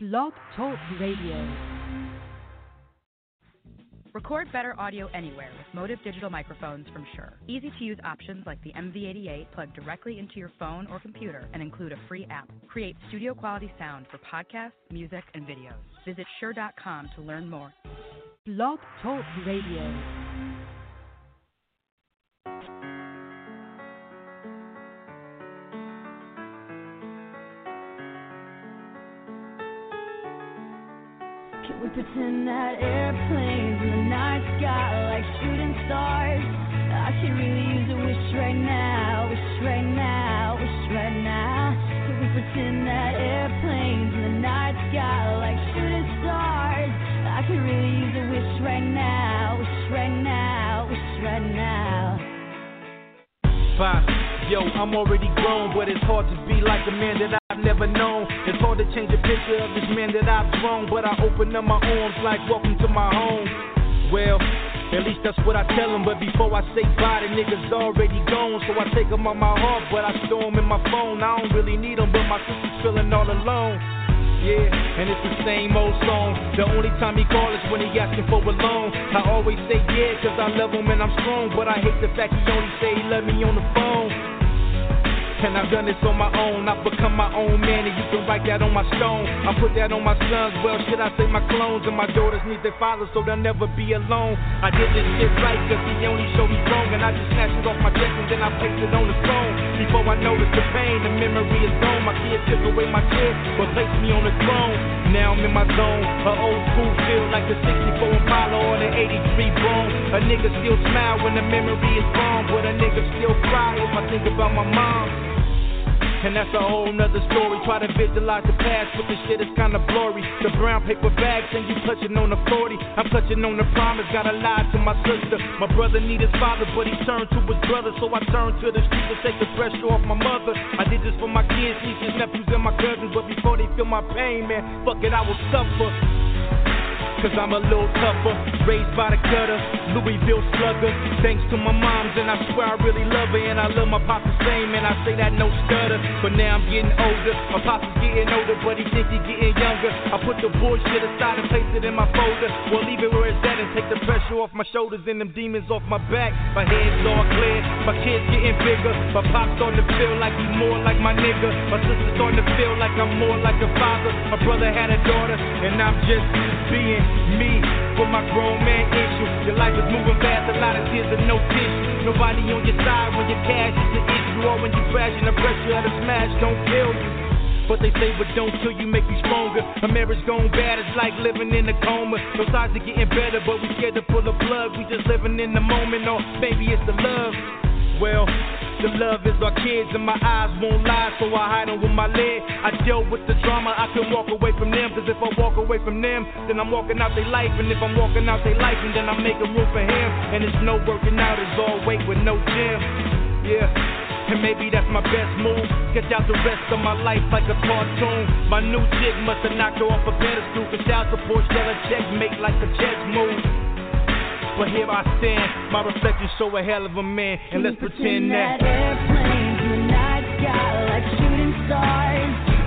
Blog Talk Radio. Record better audio anywhere with MOTIV digital microphones from Shure. Easy to use options like the MV88 plug directly into your phone or computer and include a free app. Create studio quality sound for podcasts, music, and videos. Visit Shure.com to learn more. Blog Talk Radio. Pretend that airplanes in the night sky like shooting stars? I can really use a wish right now, wish right now, wish right now. Can we pretend that airplanes in the night sky like shooting stars? I can really use a wish right now, wish right now, wish right now. Five. Yo, I'm already grown, but it's hard to be like a man that I've never known. It's hard to change a picture of this man that I've grown, but I open up my arms like welcome to my home. Well, at least that's what I tell them, but before I say bye, the niggas already gone. So I take them on my heart, but I store them in my phone. I don't really need them, but my sister's feeling all alone. Yeah, and it's the same old song. The only time he calls is when he asking for a loan. I always say yeah, cause I love him and I'm strong. But I hate the fact he only say he love me on the phone. And I've done this on my own. I've become my own man, and you can write that on my stone. I put that on my sons. Well, should I say my clones? And my daughters need their fathers, so they'll never be alone. I did this shit right, cause he only showed me wrong. And I just snatched it off my chest, and then I placed it on the throne. Before I noticed the pain, the memory is gone. My kids took away my kid, but placed me on the throne. Now I'm in my zone. Her old school feel like the 64 Impala or the 83 Bone. A nigga still smile when the memory is gone, but a nigga still cry if I think about my mom. And that's a whole nother story. Try to visualize the past, but the shit is kinda blurry. The brown paper bags, and you touching on the 40. I'm touching on the promise, gotta lie to my sister. My brother need his father, but he turned to his brother. So I turned to the street to take the pressure off my mother. I did this for my kids, nieces, nephews, and my cousins. But before they feel my pain, man, fuck it, I will suffer. Cause I'm a little tougher, raised by the gutter, Louisville slugger. Thanks to my moms, and I swear I really love her, and I love my pop the same, and I say that no stutter. But now I'm getting older, my pop's getting older, but he think he getting younger. I put the bullshit aside and place it in my folder. Well, leave it where it's at and take the pressure off my shoulders and them demons off my back. My head's all clear, my kids getting bigger. My pop's starting to feel like he more like my nigga. My sister's starting to feel like I'm more like a father. My brother had a daughter, and I'm just being me with my grown man issue. Your life is moving fast, a lot of tears and no tissue. Nobody on your side when your cash is the issue, or when you crash and the pressure of the smash don't kill you. But they say, but don't kill you, make you stronger. A marriage gone bad, it's like living in a coma. No signs of getting better, but we scared to pull the plug. We just living in the moment, or maybe it's the love. Well, the love is our kids, and my eyes won't lie, so I hide them with my lid. I deal with the drama, I can walk away from them, cause if I walk away from them, then I'm walking out their life, and if I'm walking out their life, and then I'm making room for him, and it's no working out, it's all weight with no gym. Yeah. And maybe that's my best move. Sketch out the rest of my life like a cartoon. My new chick must have knocked her off a pedestal. Cause child support shall a checkmate like a chess move. But here I stand, my reflection show a hell of a man. And let's pretend that. airplanes in the night sky like shooting stars.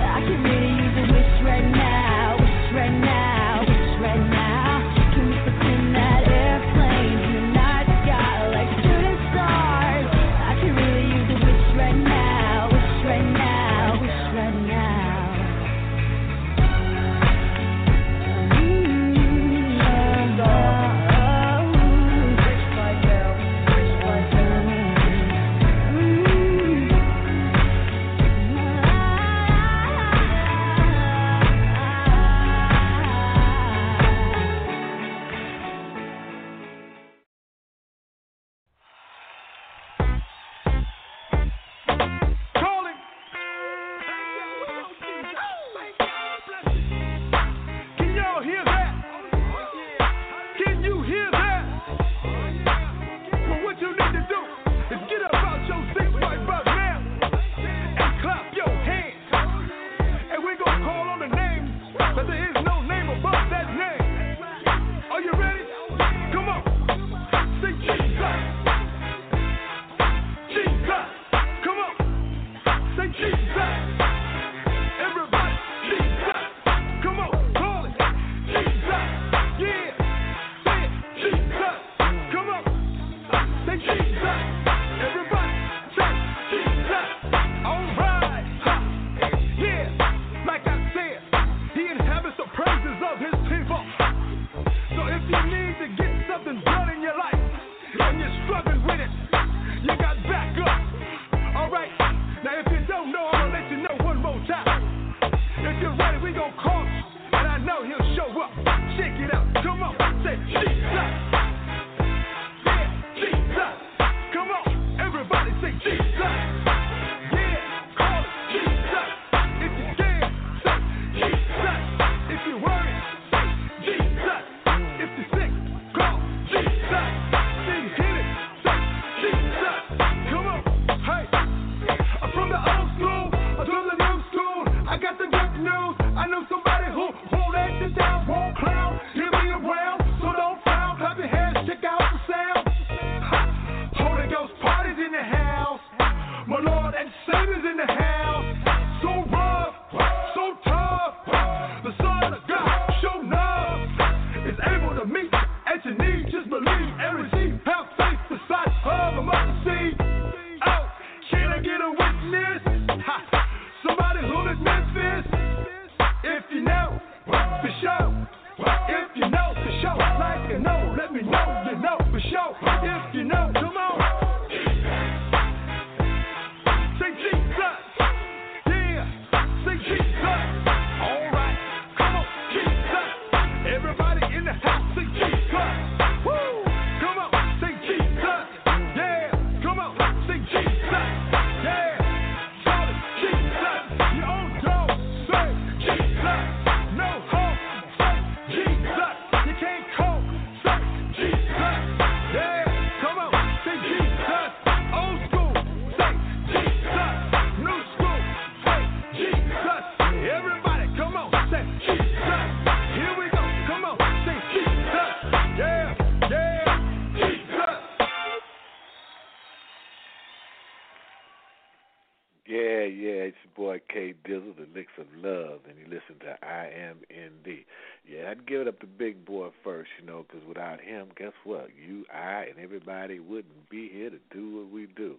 I Am Indi. Yeah, I'd give it up to Big Boy first, you know, 'cause without him, guess what? You, I, and everybody wouldn't be here to do what we do.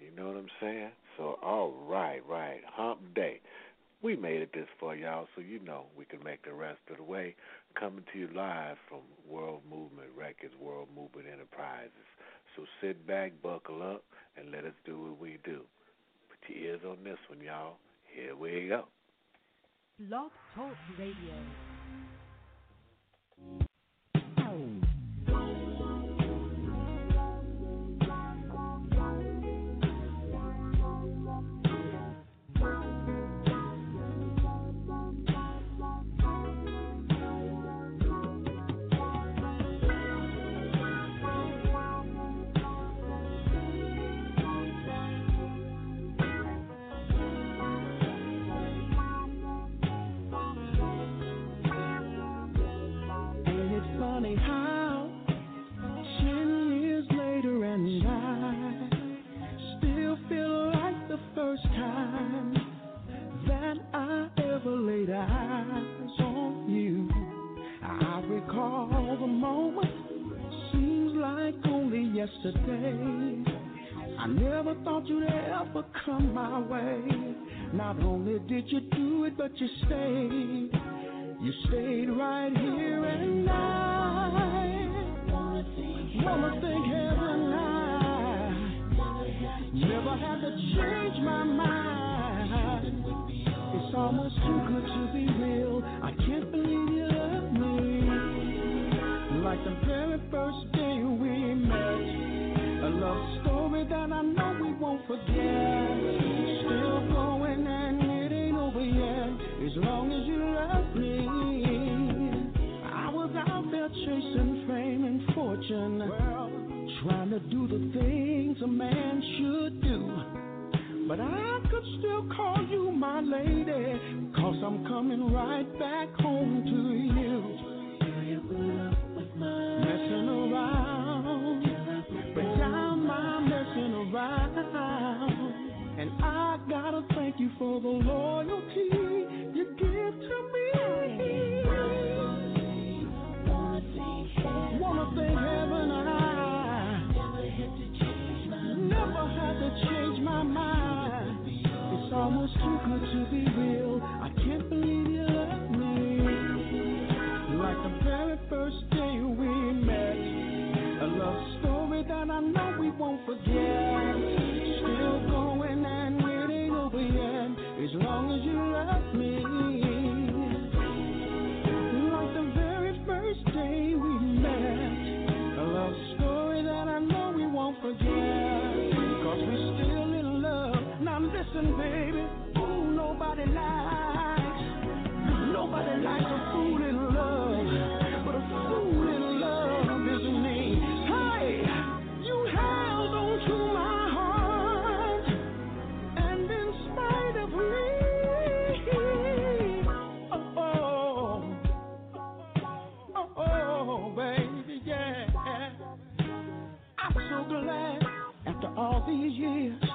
You know what I'm saying? So, all right, right, hump day. We made it this far, y'all, so you know we can make the rest of the way. Coming to you live from World Movement Records, World Movement Enterprises. So sit back, buckle up, and let us do what we do. Put your ears on this one, y'all. Here we go. Blog Talk Radio. Yesterday. I never thought you'd ever come my way. Not only did you do it, but you stayed. You stayed right here and I wanna thank heaven I never had to change my mind. It's almost too good to be real. I can't believe you love me like the very first that I know we won't forget. Still going and it ain't over yet. As long as you love me. I was out there chasing fame and fortune. Trying to do the things a man should do. But I could still call you my lady. Cause I'm coming right back home to you. Messing yeah.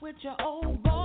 With your old boy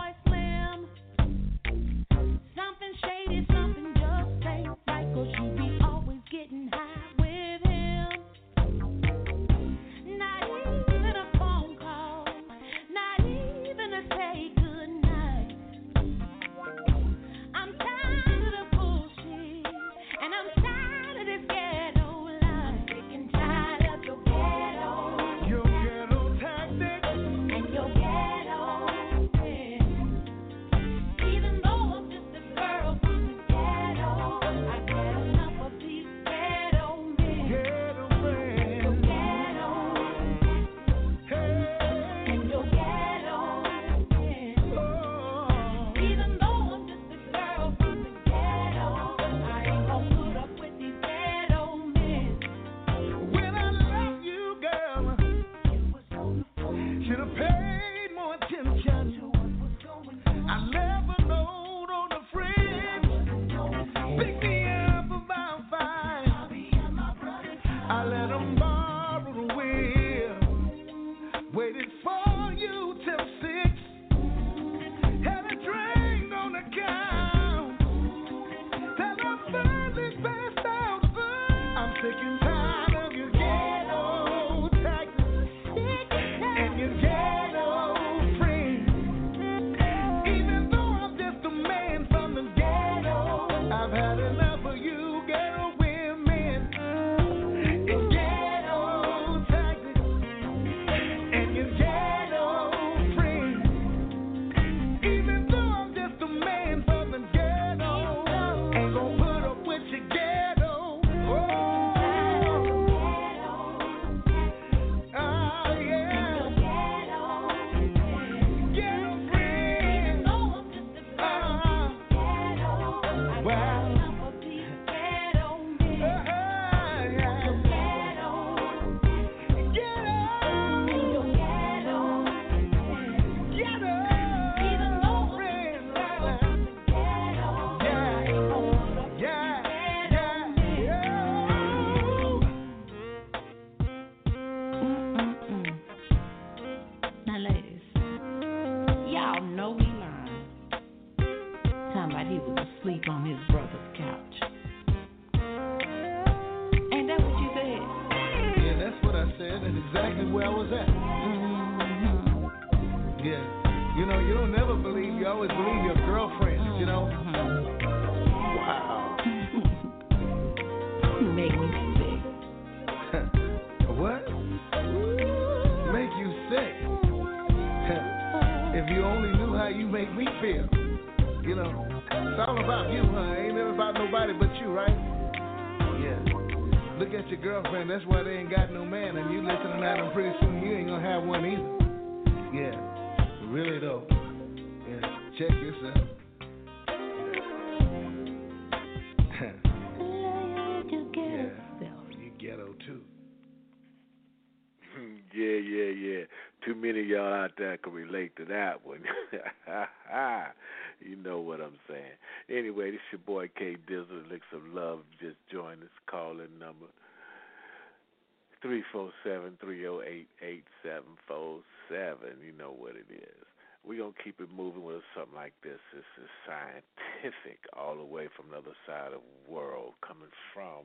like this. This is scientific all the way from the other side of the world, coming from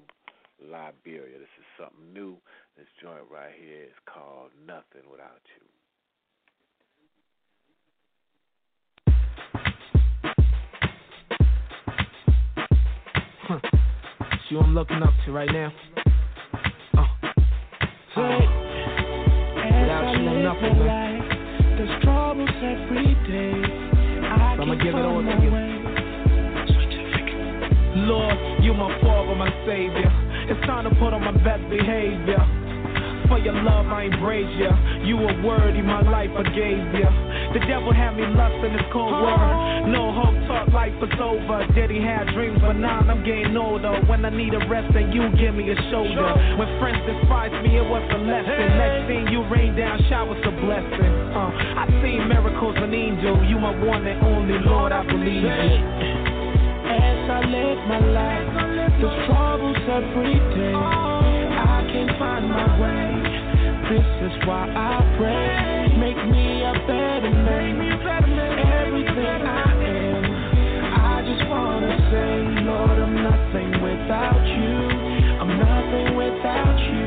Liberia. This is something new. This joint right here is called Nothing Without You. Huh. It's you I'm looking up to right now. Oh. Uh, without you, I'm nothing, man. There's troubles every day. Give it all to you. Lord, you my father, my savior. It's time to put on my best behavior. For your love, I embrace you. You were worthy, my life I gave ya. The devil had me lust in this cold word. No hope, thought life was over. Did he have dreams, but now I'm getting older. When I need a rest, then you give me a shoulder. When friends despise me, it was a lesson. Next thing you rain down showers of blessing. Uh, I seen miracles and angels. You my one and only Lord, I believe you. As I live my life, there's troubles every day. I can't find my way. This is why I pray. Make me a better man. Everything I am. I just wanna say, Lord, I'm nothing without you. I'm nothing without you.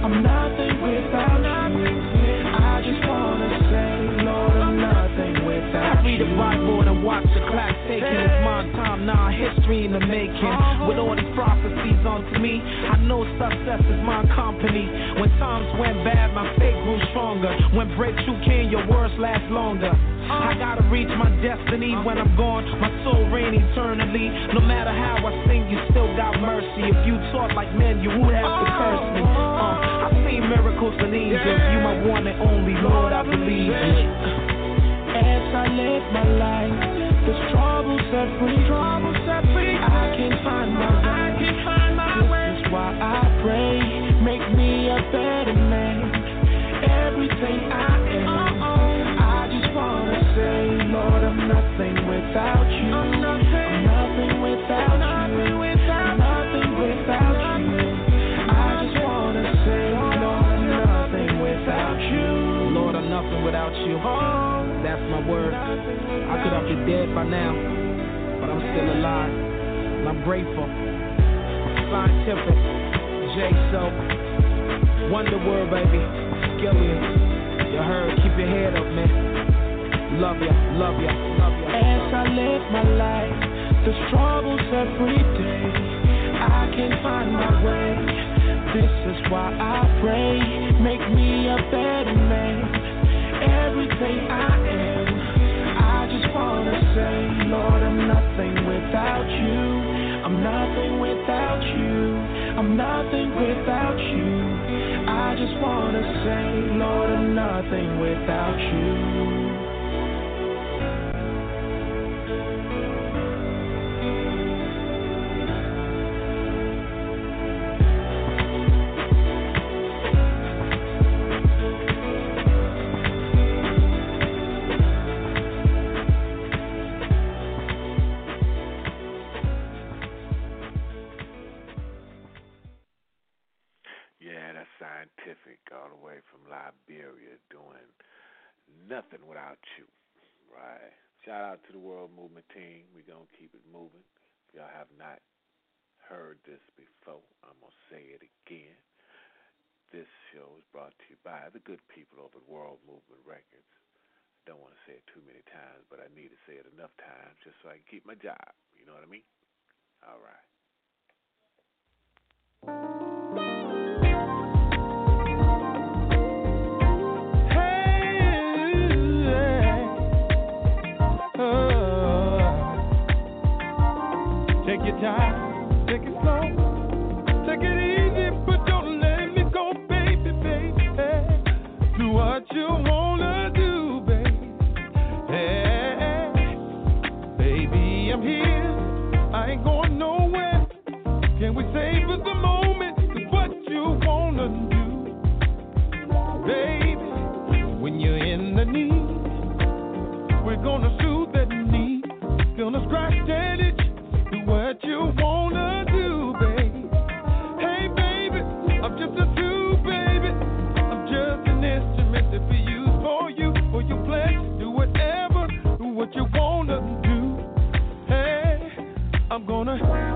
I'm nothing without you. I just wanna say, Lord, I'm nothing without you. I read the Bible and watch the clock ticking. It's my time now, history in the making. With all these prophecies onto me, I know success is my company. When times went bad, my faith grew stronger. When breakthrough came, your words last longer. I gotta reach my destiny when I'm gone. My soul reign eternally. No matter how I sing, you still got mercy. If you talk like men, you would have to curse me. Uh, I've seen miracles and angels. You my one and only Lord, I believe. As I live my life, there's troubles every troubles every I can't find word. I could have been dead by now, but I'm still alive. And I'm grateful. Scientific, J So, Wonder World, baby. Skillion. You heard, keep your head up, man. Love ya, love ya, love ya. As I live my life, there's troubles every day. I can't find my way. This is why I pray. Make me a better man. Everything I am. Wanna say, Lord, I'm nothing without you. I'm nothing without you. I'm nothing without you. I just wanna say, Lord, I'm nothing without you. Y'all have not heard this before. I'm going to say it again. This show is brought to you by the good people over at World Movement Records. I don't want to say it too many times, but I need to say it enough times just so I can keep my job. You know what I mean? All right. lover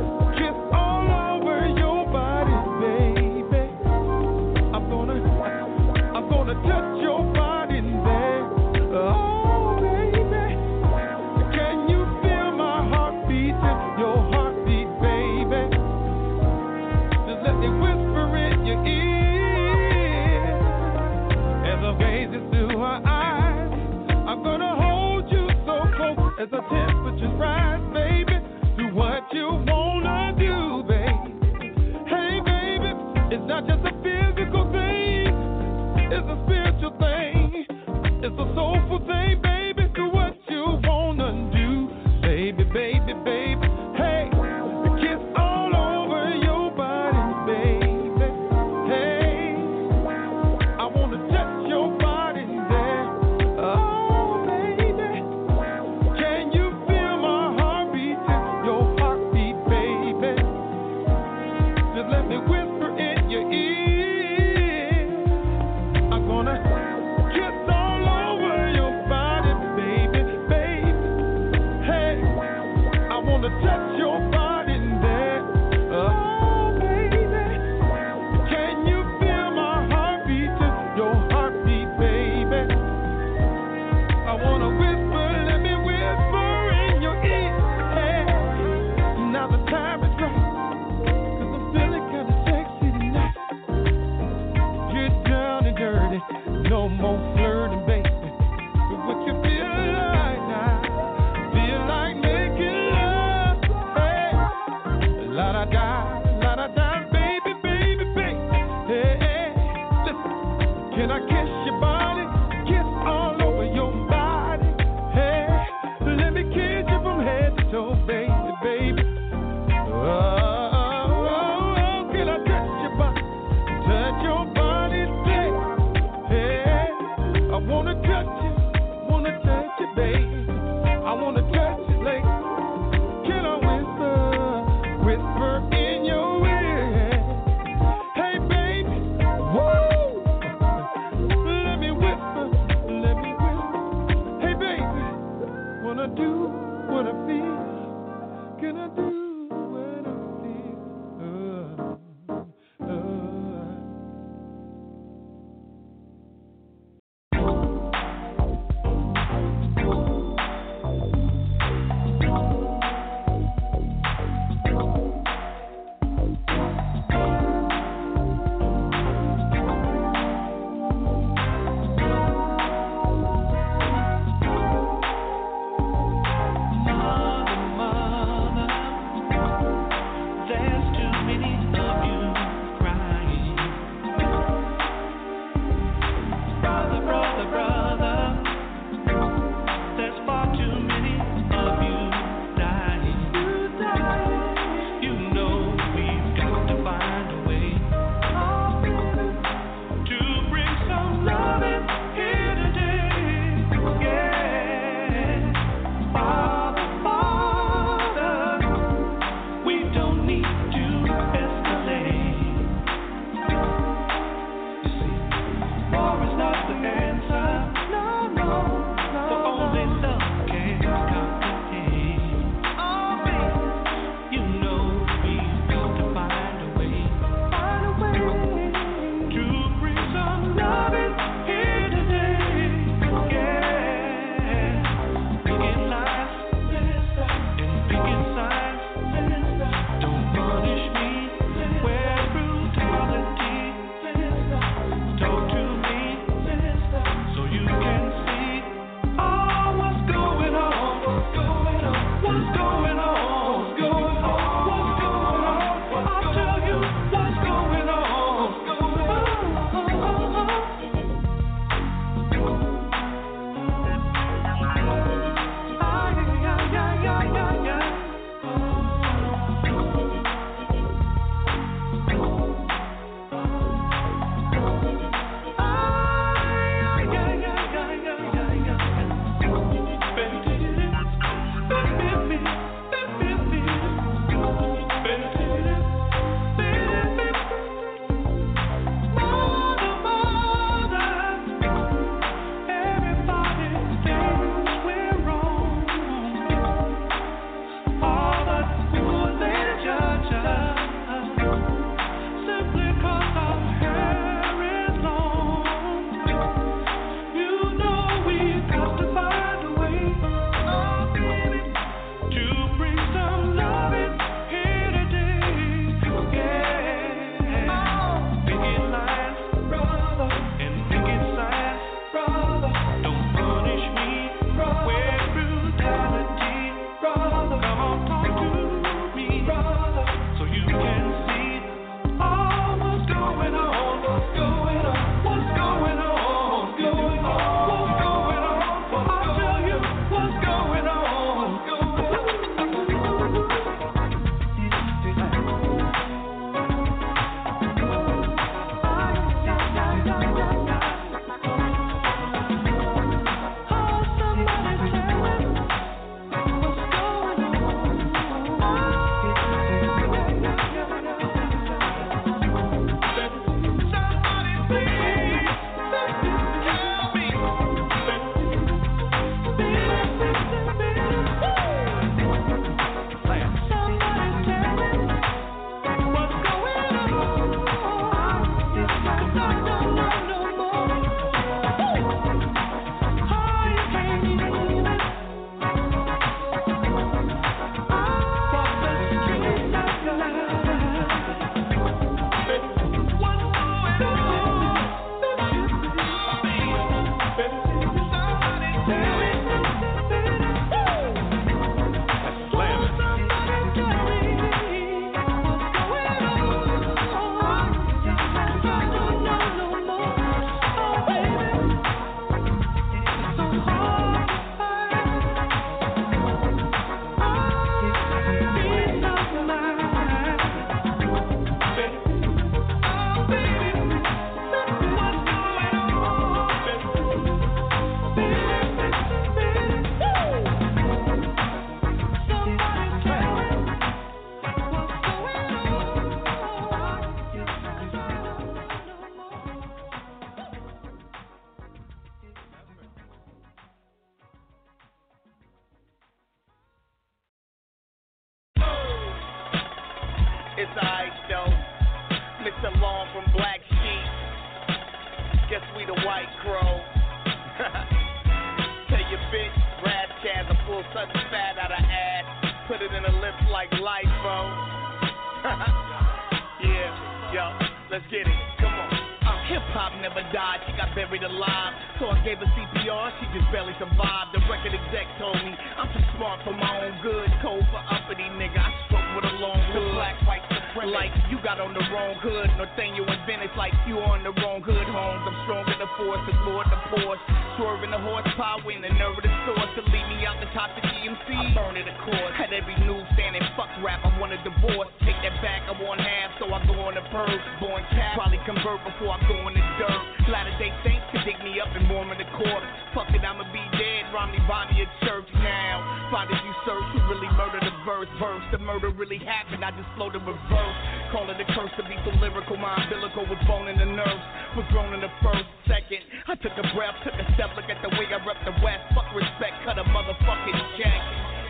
respect, cut a motherfucking check.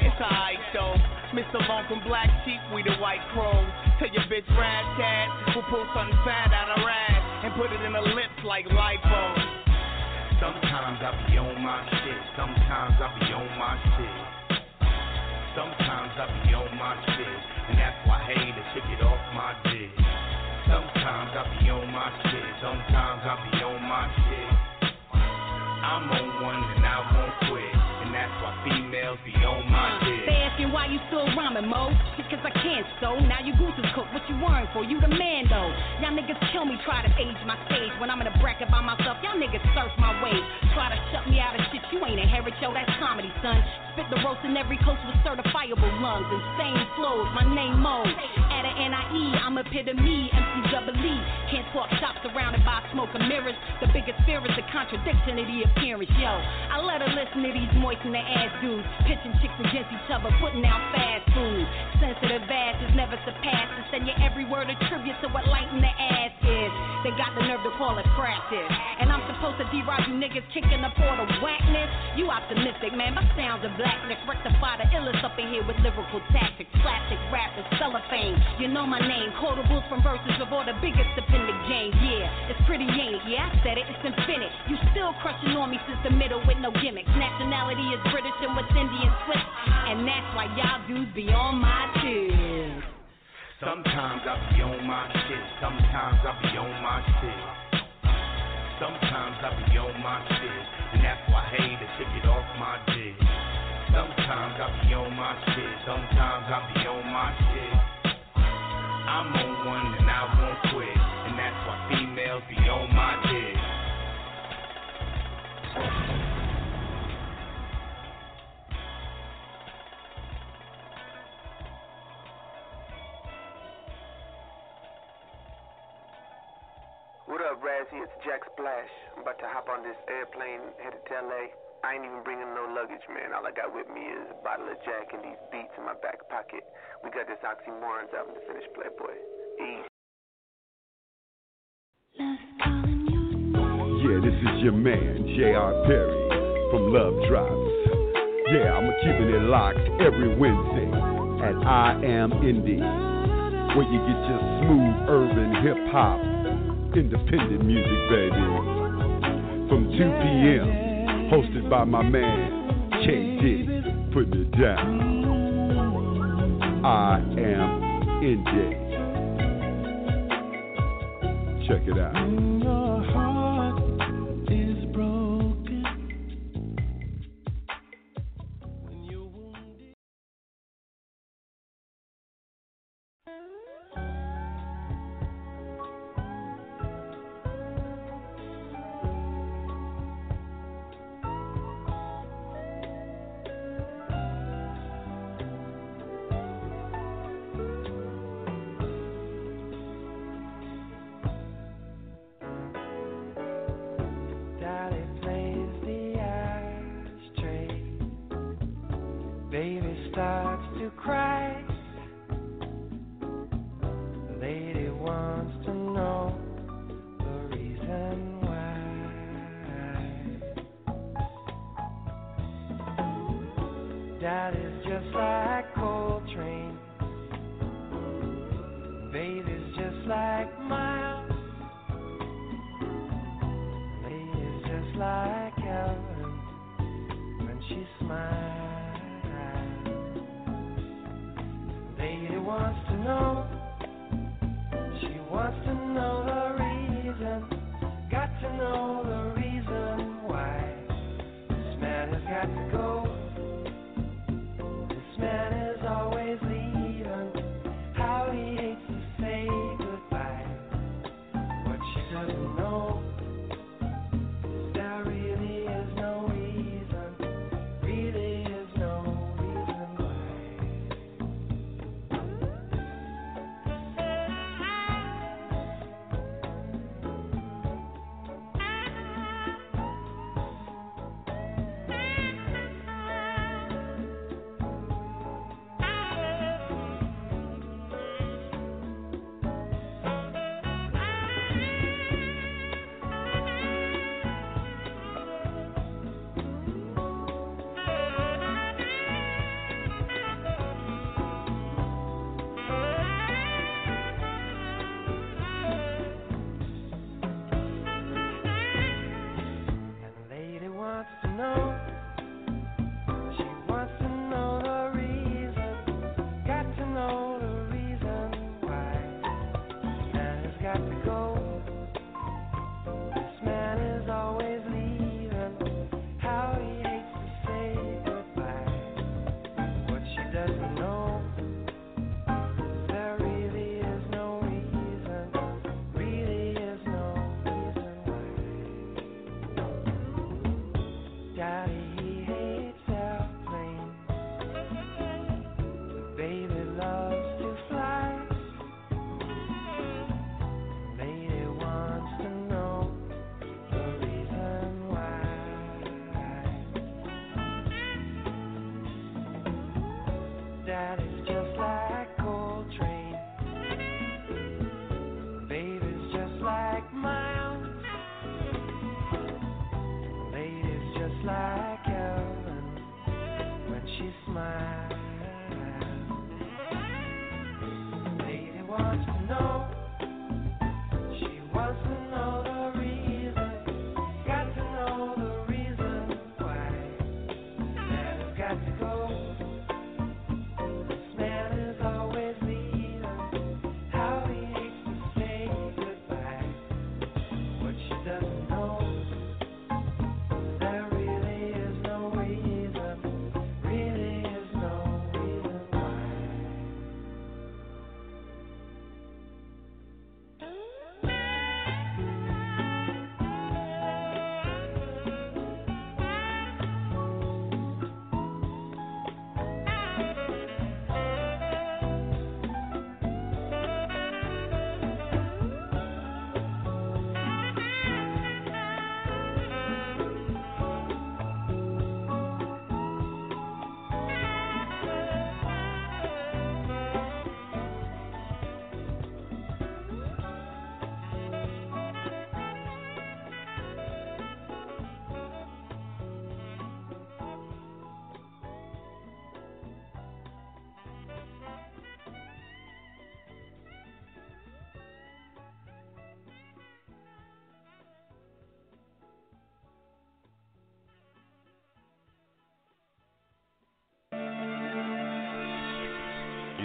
It's alright though. Mr. Lawnge from Black Sheep, we the white crows. Tell your bitch Raz Caz, we'll pull something fat out of Raz and put it in her lips like lipo. Sometimes I be on my shit. Sometimes I be on my shit. Sometimes I be on my shit. And that's why haters should get off my dick. Sometimes I be on my shit. Sometimes I be on my shit. I'm on one and I won't quit. On my. They asking why you still rhyming, Mo? Because I can't, so now you gooses cook. What you worrying for? You the man, though. Y'all niggas kill me, try to age my stage. When I'm in a bracket by myself, y'all niggas surf my wave. Try to shut me out of shit, you ain't a inherit, yo, that's comedy, son. Spit the roast in every coast with certifiable lungs. Insane flows, my name Mo. At a NIE, I'm epitome, MC double E. Can't talk shop surrounded by smoke and mirrors. The biggest fear is the contradiction of the appearance, yo. I let her listen to these moist in the ass dudes. Pitching chicks against each other, putting out fast food. Sensitive ass is never surpassed. And send your every word a tribute to what light in the ass is. They got the nerve to call it practice. And I'm supposed to D-Rob you niggas kicking up all the whackness. You optimistic, man. My sounds are blackness. Rectify the illest up in here with lyrical tactics. Classic rappers, cellophane. You know my name. Quotables from verses of all the biggest up in the game. Yeah, it's pretty, ain't? Yeah, I said it. It's infinite. You still crushing on me since the middle with no gimmicks. Nationality is British and West Indian Swiss. And that's why y'all dudes be on my tip. Sometimes I be on my shit. Sometimes I be on my shit. Sometimes I be on my shit. And that's why haters should get off my dick. Sometimes I be on my shit. Sometimes I be on my shit. I'm on one and I won't quit. And that's why females be on my dick. What up, Razzie? It's Jack Splash. I'm about to hop on this airplane headed to LA. I ain't even bringing no luggage, man. All I got with me is a bottle of Jack and these beats in my back pocket. We got this Oxymorons album to finish, Playboy. Ease. Yeah, this is your man, J.R. Perry from Love Drops. Yeah, I'm keeping it locked every Wednesday at I Am Indi, where you get your smooth urban hip hop, independent music, baby. From 2 p.m., hosted by my man, K. Diddy. Put it down. I Am Indi. Check it out.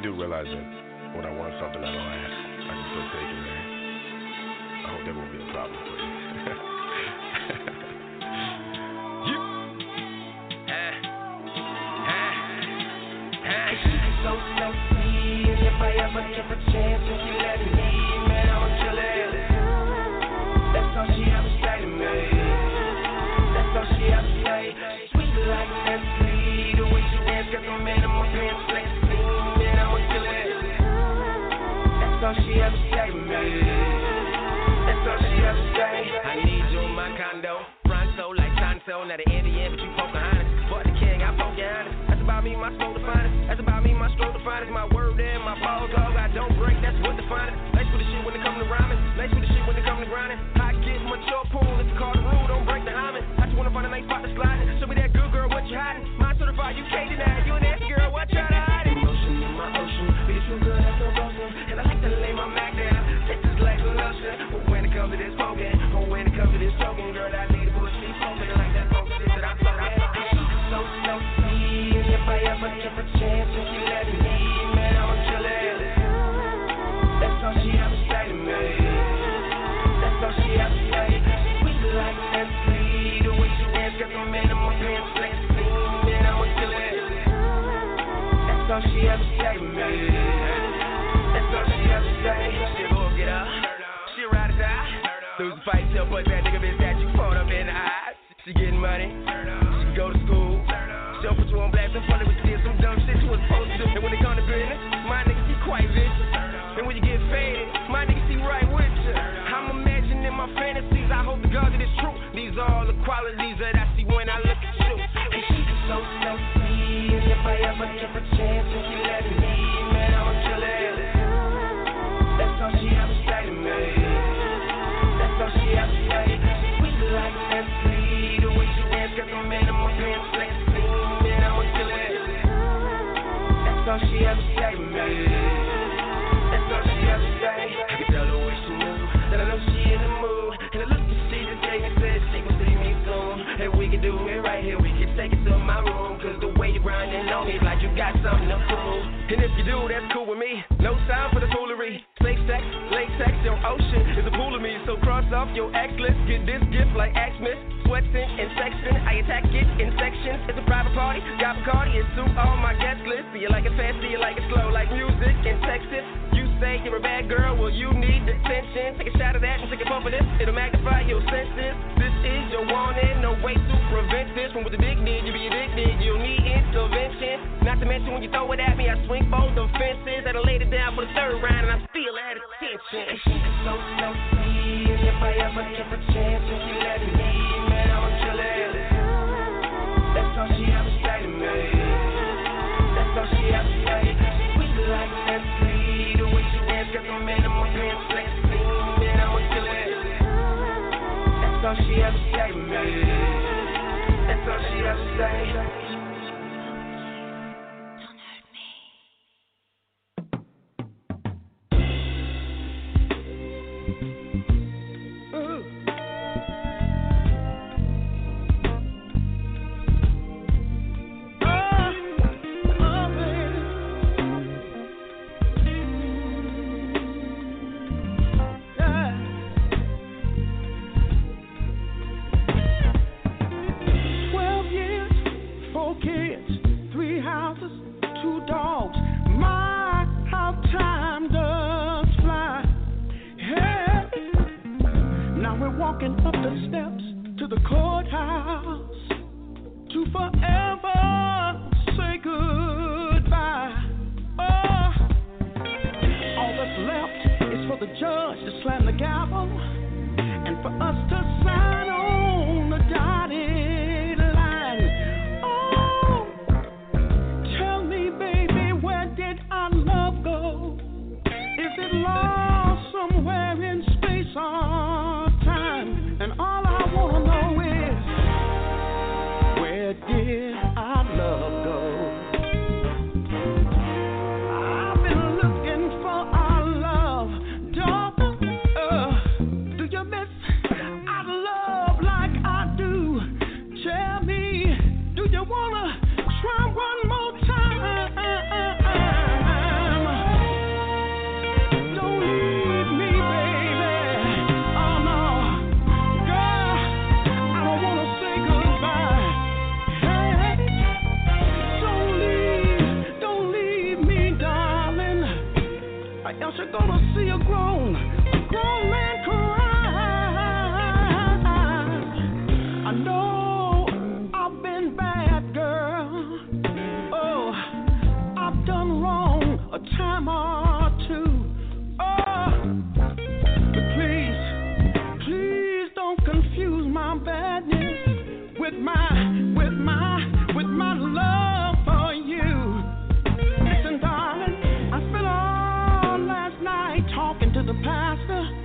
You do realize that when I want something I don't ask, I can still take it, man. I hope that won't be a problem for you. So and if I ever chance, if you let me, That's all she ever say me. That's all she ever say. I need you in my condo. Pronto like Tonto. Now the Indian, but you Pocahontas. Fuck the king, I honest. That's about me, my find it. That's about me, my stroke it. My word and my ball dog. I don't break, that's what define it. Lace with the shit when it come to rhyming. Lace with the shit when it come to grinding. I get mature pool, it's called the rule. Don't break the hymen. I just wanna find a nice spot to slide. Show me that good girl, what you hiding? My certified, you can't deny. You I need so. And if I ever chance let me, man, to kill her. That's all she ever. That's all she ever. We like the way dance, got in my pants, man, I'll kill. That's all she ever. That's all she ever. She will get up. She ride or die. Lose the fight, till but that. She getting money, she go to school. She don't put you on blast in front of with did some dumb shit you was supposed to do. And when it come to business, my nigga she quite vicious. And when you get faded, my nigga she right with you. I'm imagining my fantasies, I hope to God that it's true. These are all the qualities that I see when I look at you. And she's so sexy, and if I ever give a on me like you got something to prove. And if you do, that's cool with me. No time for the foolery. Safe sex, latex, your ocean is a pool of me. So cross off your X list. Get this gift like Xmas. Sweating and sexting. I attack it in sections. It's a private party. Got Bacardi and suit all my guest list. Do you like it fast? Do you like it slow? Like music and Texas. You say you're a bad girl. Well, you need attention. Take a shot of that and take a puff of this. It'll magnify your senses. This is your warning. No way to prevent this. From with the big need, you be addicted. You'll need intervention. Not to mention when you throw it at me, I swing both the fences. That'll lay it down for the third round, and I still at attention. She's so sexy, if I ever give a chance, and she let me, man, I'ma kill it. That's all she ever say to me. That's all she ever say. Sweet like the man man. That's all she ever say to me. That's all she ever say. to the pastor.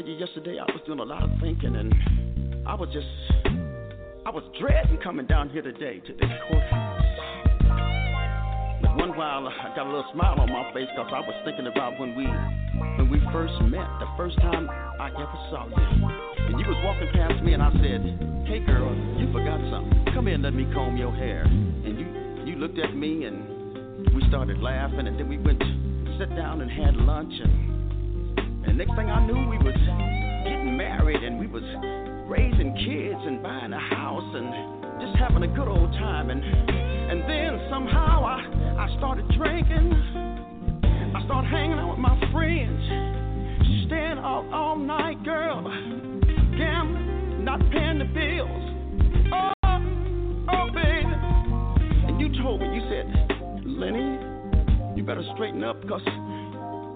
Tell you, yesterday I was doing a lot of thinking, and I was just, I was dreading coming down here today to this courthouse. But one while I got a little smile on my face because I was thinking about when we, when we first met, the first time I ever saw you. And you was walking past me, and I said, "Hey, girl, you forgot something. Come here let me comb your hair." And you, you looked at me, and we started laughing, and then we went, sit down and had lunch, and next thing I knew, we was getting married and we was raising kids and buying a house and just having a good old time. And and then somehow I I started drinking. I started hanging out with my friends, staying out all night, girl, gambling, not paying the bills. Oh, oh, baby. And you told me, you said, Lenny, you better straighten up because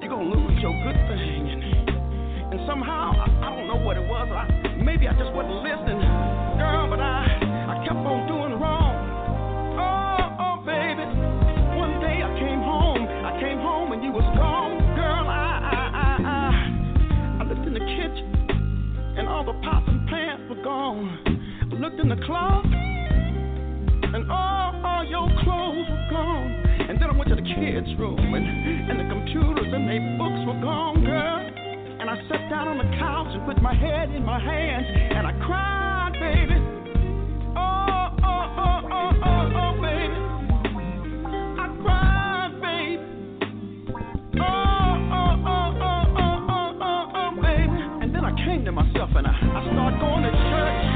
you're gonna lose your good thing. And, somehow, I, I don't know what it was. I, maybe I just wasn't listening, girl, but I, I kept on doing wrong. Oh, oh, baby. One day I came home, I came home and you was gone, girl. I, I, I, I, I looked in the kitchen and all the pots and pans were gone. I looked in the closet and all, all your clothes were gone. And then I went to the kids' room, and, and the computers and their books were gone, girl. And I sat down on the couch and put my head in my hands, and I cried, baby. Oh, oh, oh, oh, oh, oh, baby. I cried, baby. Oh, oh, oh, oh, oh, oh, oh, baby. And then I came to myself and I, I started going to church.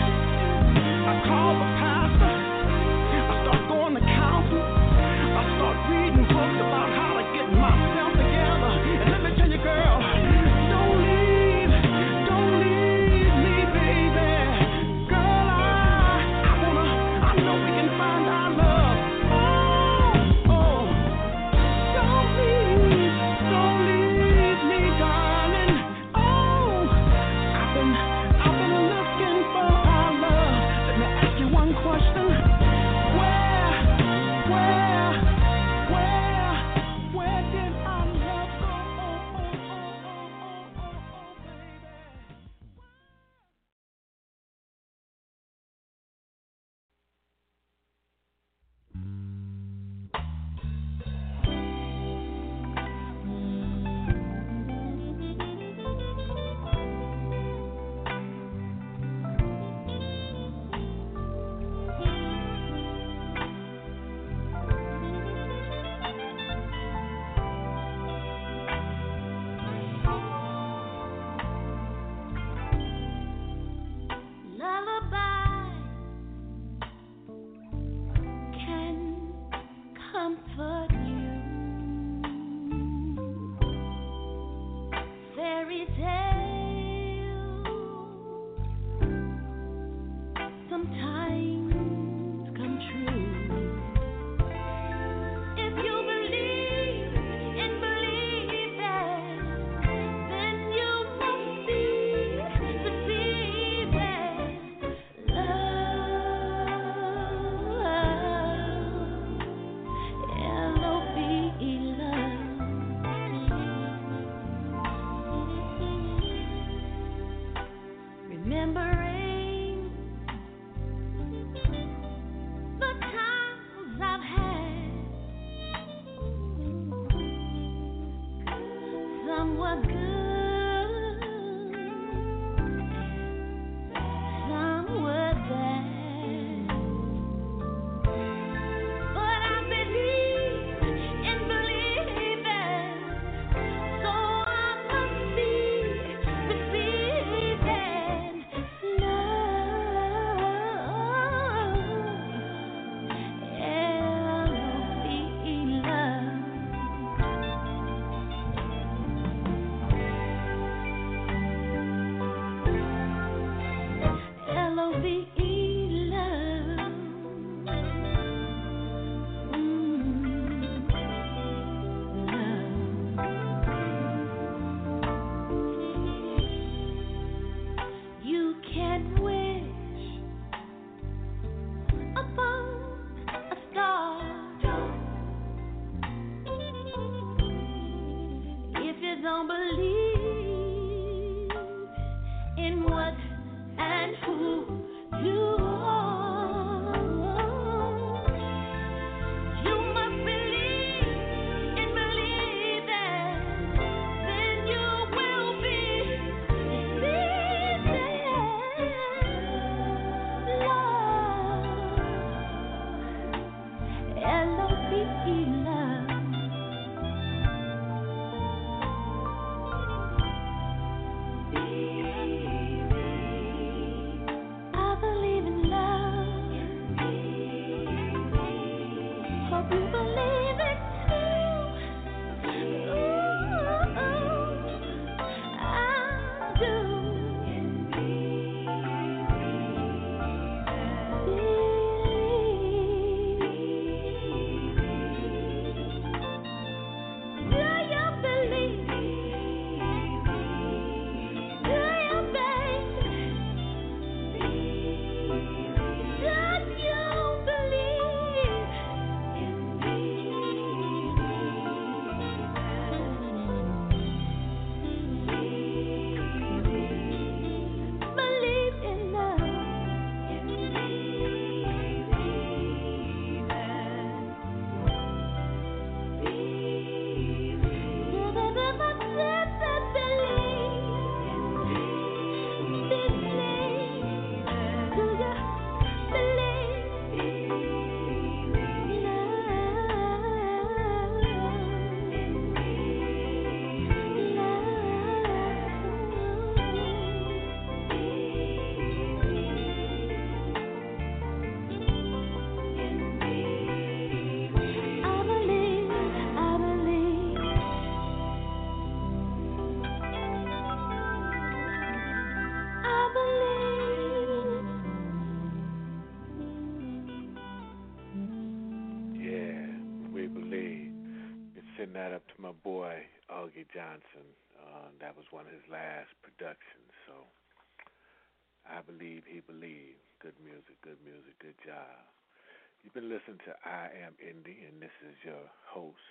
You've been listening to I Am Indi, and this is your host,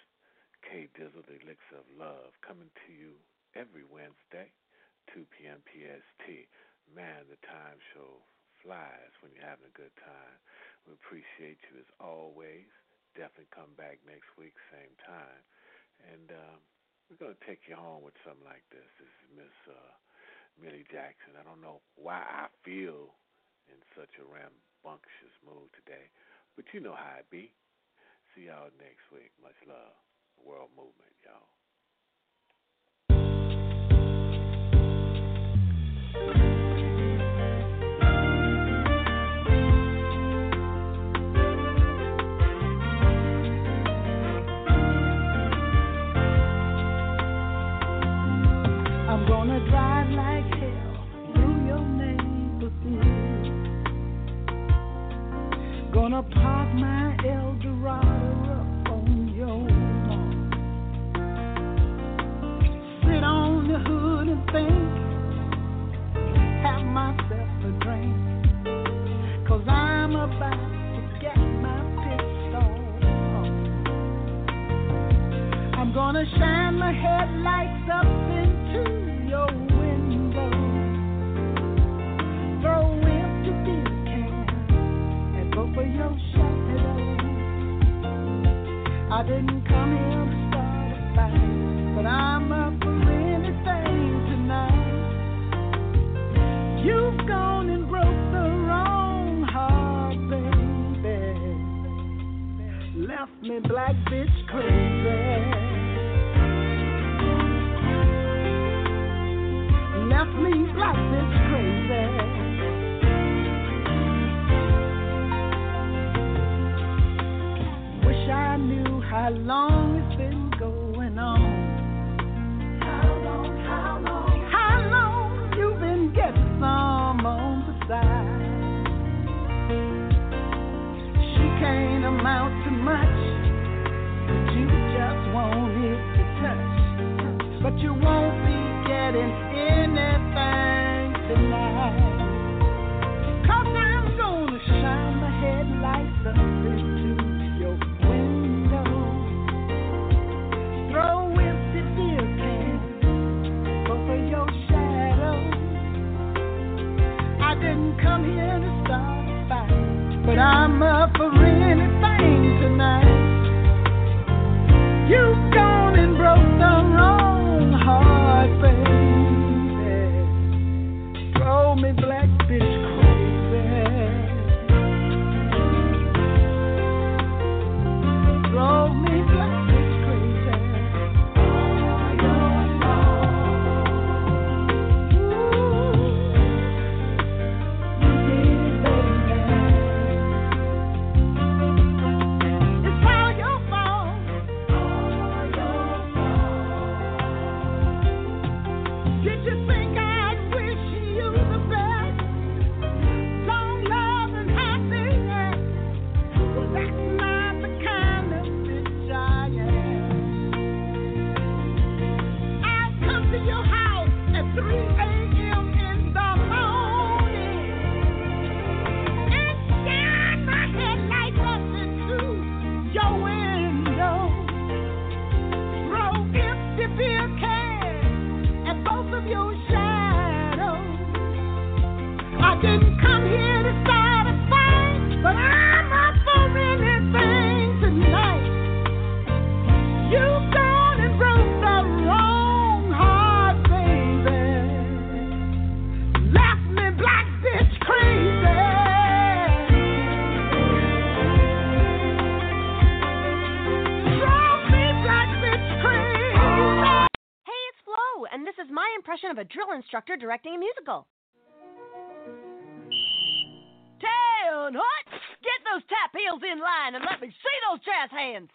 K Dizzle, the Elixir of Love, coming to you every Wednesday, 2 p.m. PST. Man, the time show flies when you're having a good time. We appreciate you as always. Definitely come back next week, same time. And um, we're going to take you home with something like this. This is Miss uh, Millie Jackson. I don't know why I feel in such a rambunctious mood today, but you know how it be. See y'all next week. Much love. World Movement, y'all. I'm gonna drive like hell through your neighborhood. Gonna park my Eldorado up on your lawn. Sit on the hood and think, have myself a drink. Cause I'm about to get my pistol off. I'm gonna shine my headlights up of your shadows. I didn't come here to start a fight, but I'm up for anything tonight. You've gone and broke the wrong heart, baby. Left me black bitch crazy. left me black this how long it's been going on. How long, how long? How long you've been getting some on the side? She can't amount didn't come here to start a fight, but I'm up for anything instructor directing a musical. Hot! Get those tap heels in line and let me see those jazz hands.